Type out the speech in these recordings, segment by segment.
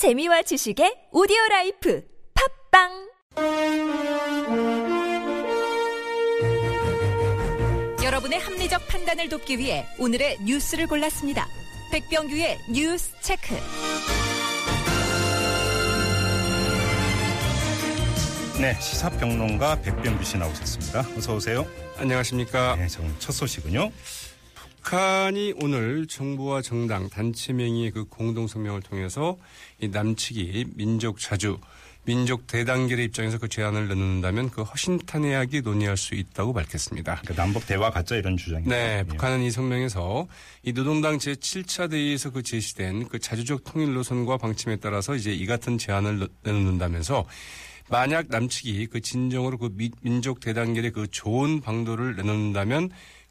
재미와 지식의 오디오 라이프 팟빵 여러분의 합리적 판단을 돕기 위해 오늘의 뉴스를 골랐습니다. 백병규의 뉴스 체크. 네, 시사평론가 백병규 씨 나오셨습니다. 어서 오세요. 안녕하십니까. 네, 지금 첫 소식은요. 북한이 오늘 정부와 정당 단체 명의의 그 공동 성명을 통해서 이 남측이 민족 자주 민족 대단결의 입장에서 그 제안을 넣는다면 그 허심탄회하게 논의할 수 있다고 밝혔습니다. 그 남북 대화 가짜 이런 주장입니다. 네, 예. 북한은 이 성명에서 이 노동당 제 7차 대회에서 그 제시된 그 자주적 통일 노선과 방침에 따라서 이제 이 같은 제안을 내놓는다면서 만약 남측이 그 진정으로 그 미- 민족 대단결의 그 좋은 방도를 내놓는다면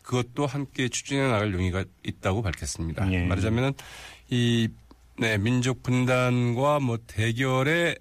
그것도 함께 추진해 나갈 용의가 있다고 밝혔습니다. 예. 말하자면은 이 네, 민족 분단과 뭐 대결의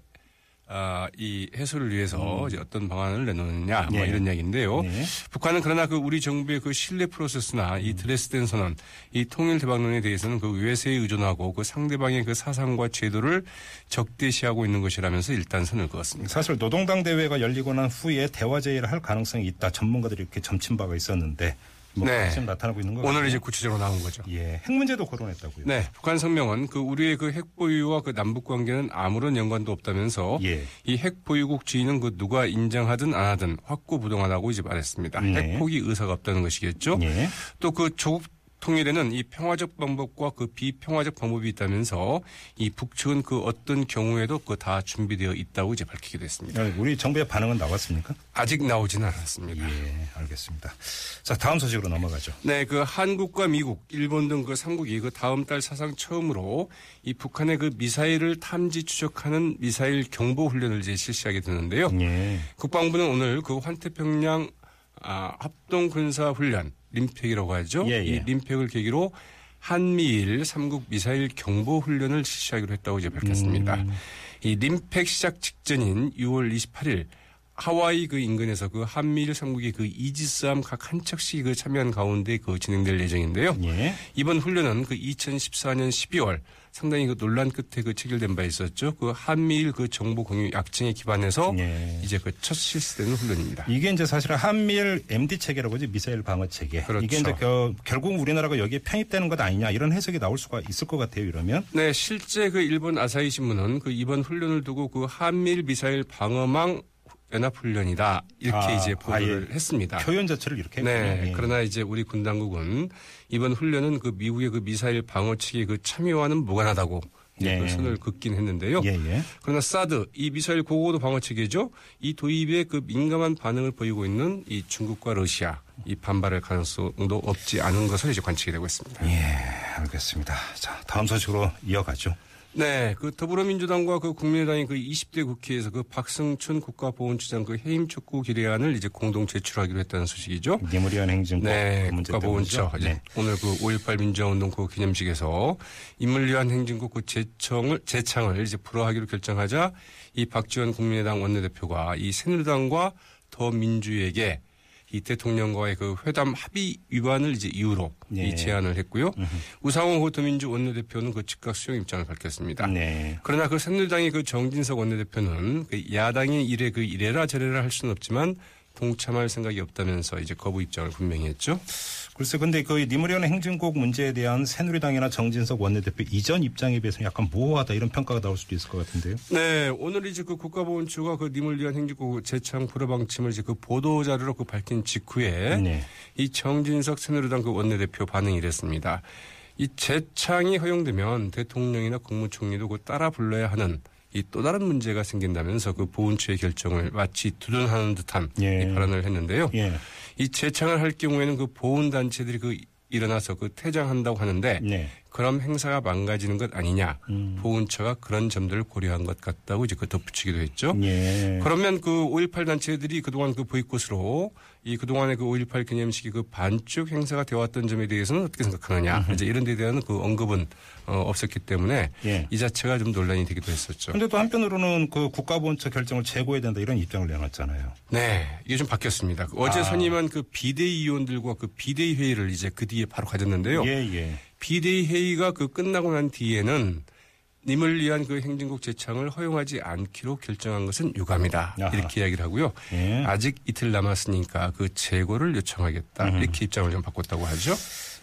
아, 이 해소를 위해서 이제 어떤 방안을 내놓느냐 뭐 음. 예. 이런 이야기인데요. 네. 북한은 그러나 그 우리 정부의 그 신뢰 프로세스나 이 드레스덴 선언, 이 통일 대박론에 대해서는 그 외세에 의존하고 그 상대방의 그 사상과 제도를 적대시하고 있는 것이라면서 일단 선을 그었습니다. 사실 노동당 대회가 열리고 난 후에 대화 제의를 할 가능성이 있다. 전문가들이 이렇게 점친 바가 있었는데 뭐 네. 지금 나타나고 있는 거 오늘. 이제 구체적으로 나온 거죠. 예, 핵 문제도 거론했다고요. 네, 북한 성명은 그 우리의 그 핵 보유와 그 남북 관계는 아무런 연관도 없다면서 예. 이핵 보유국 주의는 그 누가 인정하든 안 하든 확고부동하다고 이제 말했습니다. 네. 핵 포기 의사가 없다는 것이겠죠. 예. 또그 조국 통일에는 이 평화적 방법과 그 비평화적 방법이 있다면서 이 북측은 그 어떤 경우에도 그 다 준비되어 있다고 이제 밝히기도 했습니다. 어, 우리 정부의 반응은 나왔습니까? 아직 나오지는 않았습니다. 예, 알겠습니다. 자, 다음 소식으로 넘어가죠. 네, 그 한국과 미국, 일본 등그 삼국이 그 다음 달 사상 처음으로 이 북한의 그 미사일을 탐지 추적하는 미사일 경보 훈련을 이제 실시하게 되는데요. 예. 국방부는 오늘 그 환태평양 아, 합동 군사 훈련 림팩이라고 하죠. 예, 예. 이 림팩을 계기로 한미일 삼국 미사일 경보 훈련을 실시하기로 했다고 이제 밝혔습니다. 음. 이 림팩 시작 직전인 6월 28일 하와이 그 인근에서 그 한미일 삼국의 그 이지스함 각 한 척씩 그 참여한 가운데 그 진행될 예정인데요. 예. 이번 훈련은 그 2014년 12월 상당히 그 논란 끝에 그 체결된 바 있었죠. 그 한미일 그 정보 공유 약정에 기반해서 예. 이제 그 첫 실시되는 훈련입니다. 이게 이제 사실은 한미일 MD 체계라고 하지 미사일 방어 체계. 그렇죠. 이게 이제 겨- 결국 우리나라가 여기에 편입되는 것 아니냐 이런 해석이 나올 수가 있을 것 같아요. 이러면 네, 실제 그 일본 아사히 신문은 그 이번 훈련을 두고 그 한미일 미사일 방어망 연합 훈련이다 이렇게 아, 이제 보도를 아 예 했습니다. 표현 자체를 이렇게 네, 했군요. 예. 그러나 이제 우리 군 당국은 이번 훈련은 그 미국의 그 미사일 방어 측의 그 참여와는 무관하다고 예. 그 선을 긋긴 했는데요. 예, 예. 그러나 사드 이 미사일 고고도 방어 체계죠. 이 도입에 그 민감한 반응을 보이고 있는 이 중국과 러시아 이 반발할 가능성도 없지 않은 것을 이제 관측이 되고 있습니다. 예, 알겠습니다. 자, 다음 소식으로 이어가죠. 네, 그 더불어민주당과 그 국민의당이 그 20대 국회에서 그 박승춘 국가보훈처장 그 해임 촉구 기례안을 이제 공동 제출하기로 했다는 소식이죠. 니무리안 행진법 네, 그 국가보훈처. 이제 네. 오늘 그 5.18 민주화운동 그 기념식에서 인물위한 행진국 그 재청을 재창을 이제 불허하기로 결정하자 이 박지원 국민의당 원내대표가 이 새누리당과 더민주에게 이 대통령과의 그 회담 합의 위반을 이제 이유로 예. 이 제안을 했고요. 우상호 그 더민주 원내대표는 그 즉각 수용 입장을 밝혔습니다. 네. 그러나 그 새누리당의 그 정진석 원내대표는 그 야당이 이래 그 이래라 저래라 할 수는 없지만 동참할 생각이 없다면서 이제 거부 입장을 분명히 했죠. 글쎄, 근데 그 니무리안 행진곡 문제에 대한 새누리당이나 정진석 원내대표 이전 입장에 비해서는 약간 모호하다 이런 평가가 나올 수도 있을 것 같은데요. 네, 오늘 이제 그 국가보훈처가 그 위한 행진곡 재창 불허 방침을 이제 그 보도 자료로 그 밝힌 직후에 네. 이 정진석 새누리당 그 원내대표 반응이 이랬습니다. 이 재창이 허용되면 대통령이나 국무총리도 그 따라 불러야 하는 이 또 다른 문제가 생긴다면서 그 보훈처의 결정을 마치 두둔하는 듯한 예. 이 발언을 했는데요. 예. 이 재창을 할 경우에는 그 보훈 단체들이 그 일어나서 그 퇴장한다고 하는데 네. 그럼 행사가 망가지는 것 아니냐. 음. 보훈처가 그런 점들을 고려한 것 같다고 이제 그 덧붙이기도 했죠. 예. 그러면 그 5.18 단체들이 그동안 그 보이콧으로 이 그동안의 그 5.18 기념식이 그 반쪽 행사가 되어왔던 점에 대해서는 어떻게 생각하느냐. 이제 이런 데 대한 그 언급은 어, 없었기 때문에 예. 이 자체가 좀 논란이 되기도 했었죠. 근데 또 한편으로는 그 국가보훈처 결정을 재고해야 된다 이런 입장을 내놨잖아요. 네, 이게 좀 바뀌었습니다. 그 어제 아. 선임한 그 비대위 의원들과 그 비대위 회의를 이제 그 뒤에 바로 가졌는데요. 예, 예. 비대위 회의가 그 끝나고 난 뒤에는 님을 위한 그 행진곡 재창을 허용하지 않기로 결정한 것은 유감이다. 아하. 이렇게 이야기를 하고요. 예. 아직 이틀 남았으니까 그 재고를 요청하겠다. 이렇게 입장을 좀 바꿨다고 하죠.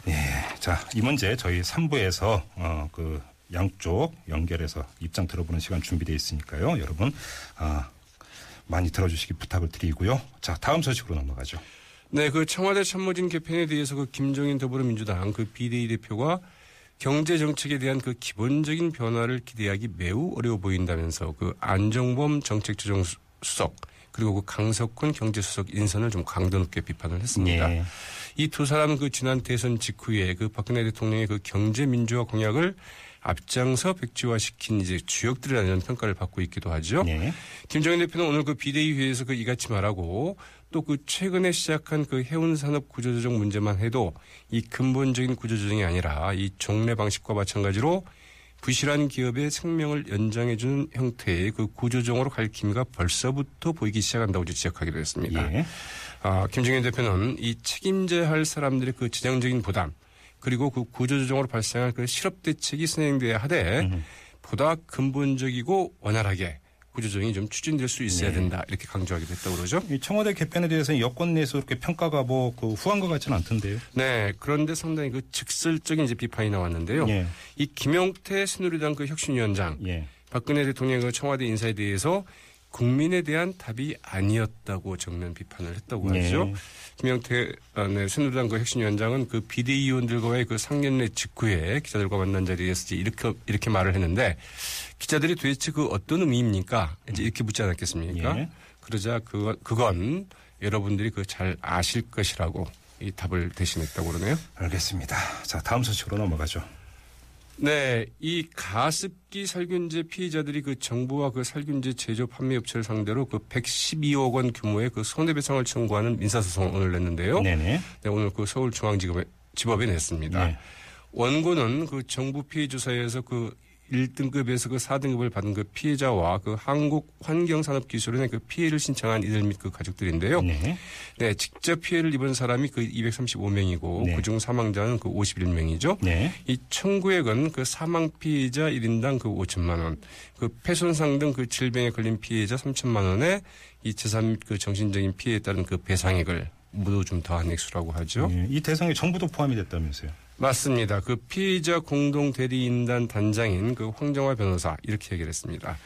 예. 자, 이 문제 저희 3부에서 어, 그 양쪽 연결해서 입장 들어보는 시간 준비되어 있으니까요. 여러분 아, 많이 들어주시기 부탁을 드리고요. 자, 다음 소식으로 넘어가죠. 네, 그 청와대 참모진 개편에 대해서 그 김종인 더불어민주당 그 비대위 대표가 경제 정책에 대한 그 기본적인 변화를 기대하기 매우 어려워 보인다면서 그 안정범 정책조정 수- 수석 그리고 그 강석훈 경제수석 인선을 좀 강도 높게 비판을 했습니다. 예. 이두 사람은 그 지난 대선 직후에 그 박근혜 대통령의 그 경제 민주화 공약을 앞장서 백지화시킨 이제 주역들이라는 평가를 받고 있기도 하죠. 예. 김정인 대표는 오늘 그 비대위 회의에서 그 이같이 말하고 또 그 최근에 시작한 그 해운 산업 구조조정 문제만 해도 이 근본적인 구조조정이 아니라 이 종래 방식과 마찬가지로 부실한 기업의 생명을 연장해주는 형태의 그 구조조정으로 갈 기미가 벌써부터 보이기 시작한다고 지적하기도 했습니다. 예. 아, 김정인 대표는 이 책임져야 할 사람들의 그 재정적인 부담 그리고 그 구조조정으로 발생할 그 실업 대책이 선행돼야 하되 보다 근본적이고 원활하게 구조조정이 좀 추진될 수 있어야 된다 이렇게 강조하기도 했다고 그러죠. 이 청와대 개편에 대해서 여권 내에서 그렇게 평가가 뭐 그 후한 것 같지는 않던데요. 네, 그런데 상당히 그 직설적인 이제 비판이 나왔는데요. 예. 이 김용태 새누리당 그 혁신위원장 예. 박근혜 대통령의 그 청와대 인사에 대해서 국민에 대한 답이 아니었다고 정면 비판을 했다고 예. 하죠. 김영태 아, 네, 새누리당 그 혁신위원장은 그 비대위원들과의 그 상견례 직후에 기자들과 만난 자리에서 이렇게 이렇게 말을 했는데 기자들이 도대체 그 어떤 의미입니까? 이제 이렇게 묻지 않았겠습니까? 예. 그러자 그 그건 여러분들이 그 잘 아실 것이라고 이 답을 대신했다고 그러네요. 알겠습니다. 자, 다음 소식으로 넘어가죠. 네, 이 가습기 살균제 피해자들이 그 정부와 그 살균제 제조 판매 업체를 상대로 그 112억 원 규모의 그 손해배상을 청구하는 민사소송을 오늘 냈는데요. 네네. 네, 오늘 그 서울중앙지법에 냈습니다. 네. 원고는 그 정부 피해 조사에서 그 1등급에서 그 4등급을 받은 그 피해자와 그 한국환경산업기술원에 그 피해를 신청한 이들 및 그 가족들인데요. 네. 네, 직접 피해를 입은 사람이 그 235명이고 네. 그중 사망자는 그 51명이죠. 네. 이 청구액은 그 사망 피해자 1인당 그 5천만 원, 그 폐손상 등 그 질병에 걸린 피해자 3천만 원에 이 재산 및 그 정신적인 피해에 따른 그 배상액을 모두 좀 더한 액수라고 하죠. 예. 이 대상에 정부도 포함이 됐다면서요. 맞습니다. 그 피해자 공동 대리인단 단장인 그 황정화 변호사 이렇게 얘기를 했습니다.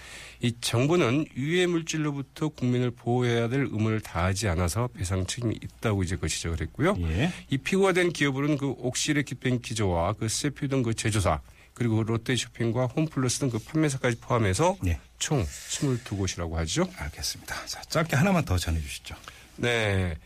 이 정부는 유해 물질로부터 국민을 보호해야 될 의무를 다하지 않아서 배상 책임이 있다고 이제 그 지적을 했고요. 예. 이 피고가 된 기업으로는 그 옥시레 기뱅 기조와 그 세퓨 등그 제조사 그리고 롯데쇼핑과 홈플러스 등 그 판매사까지 포함해서 네. 총 22곳이라고 하죠. 알겠습니다. 자, 짧게 하나만 더 전해 주시죠. 네.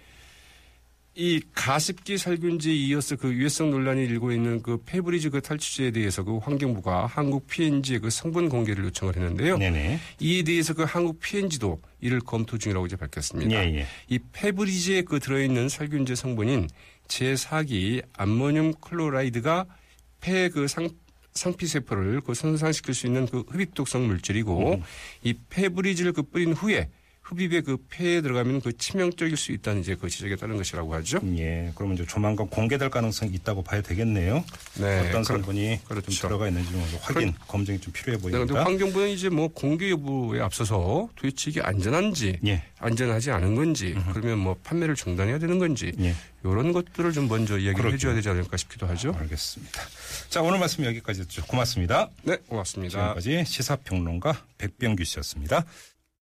이 가습기 살균제에 이어서 그 유해성 논란이 일고 있는 그 페브리즈 그 탈취제에 대해서 그 환경부가 한국 P&G의 그 성분 공개를 요청을 했는데요. 네네. 이에 대해서 그 한국 P&G도 이를 검토 중이라고 이제 밝혔습니다. 예, 예. 이 페브리즈에 그 들어있는 살균제 성분인 제4기 암모늄 클로라이드가 폐 그 상, 상피세포를 그 손상시킬 수 있는 그 흡입독성 물질이고 이 페브리즈를 그 뿌린 후에 흡입의 그 폐에 들어가면 그 치명적일 수 있다는 이제 그 지적에 따른 것이라고 하죠. 예. 그러면 이제 조만간 공개될 가능성이 있다고 봐야 되겠네요. 네. 어떤 그렇- 성분이 그렇죠. 좀 들어가 있는지 좀 확인, 검증이 좀 필요해 네, 보입니다. 환경부는 이제 뭐 공개 여부에 앞서서 도대체 이게 안전한지 예. 안전하지 않은 건지 그러면 뭐 판매를 중단해야 되는 건지 예. 이런 것들을 좀 먼저 이야기를 그렇죠. 해줘야 되지 않을까 싶기도 하죠. 알겠습니다. 자, 오늘 말씀 여기까지 듣죠. 고맙습니다. 네, 고맙습니다. 지금까지 시사평론가 백병규 씨였습니다.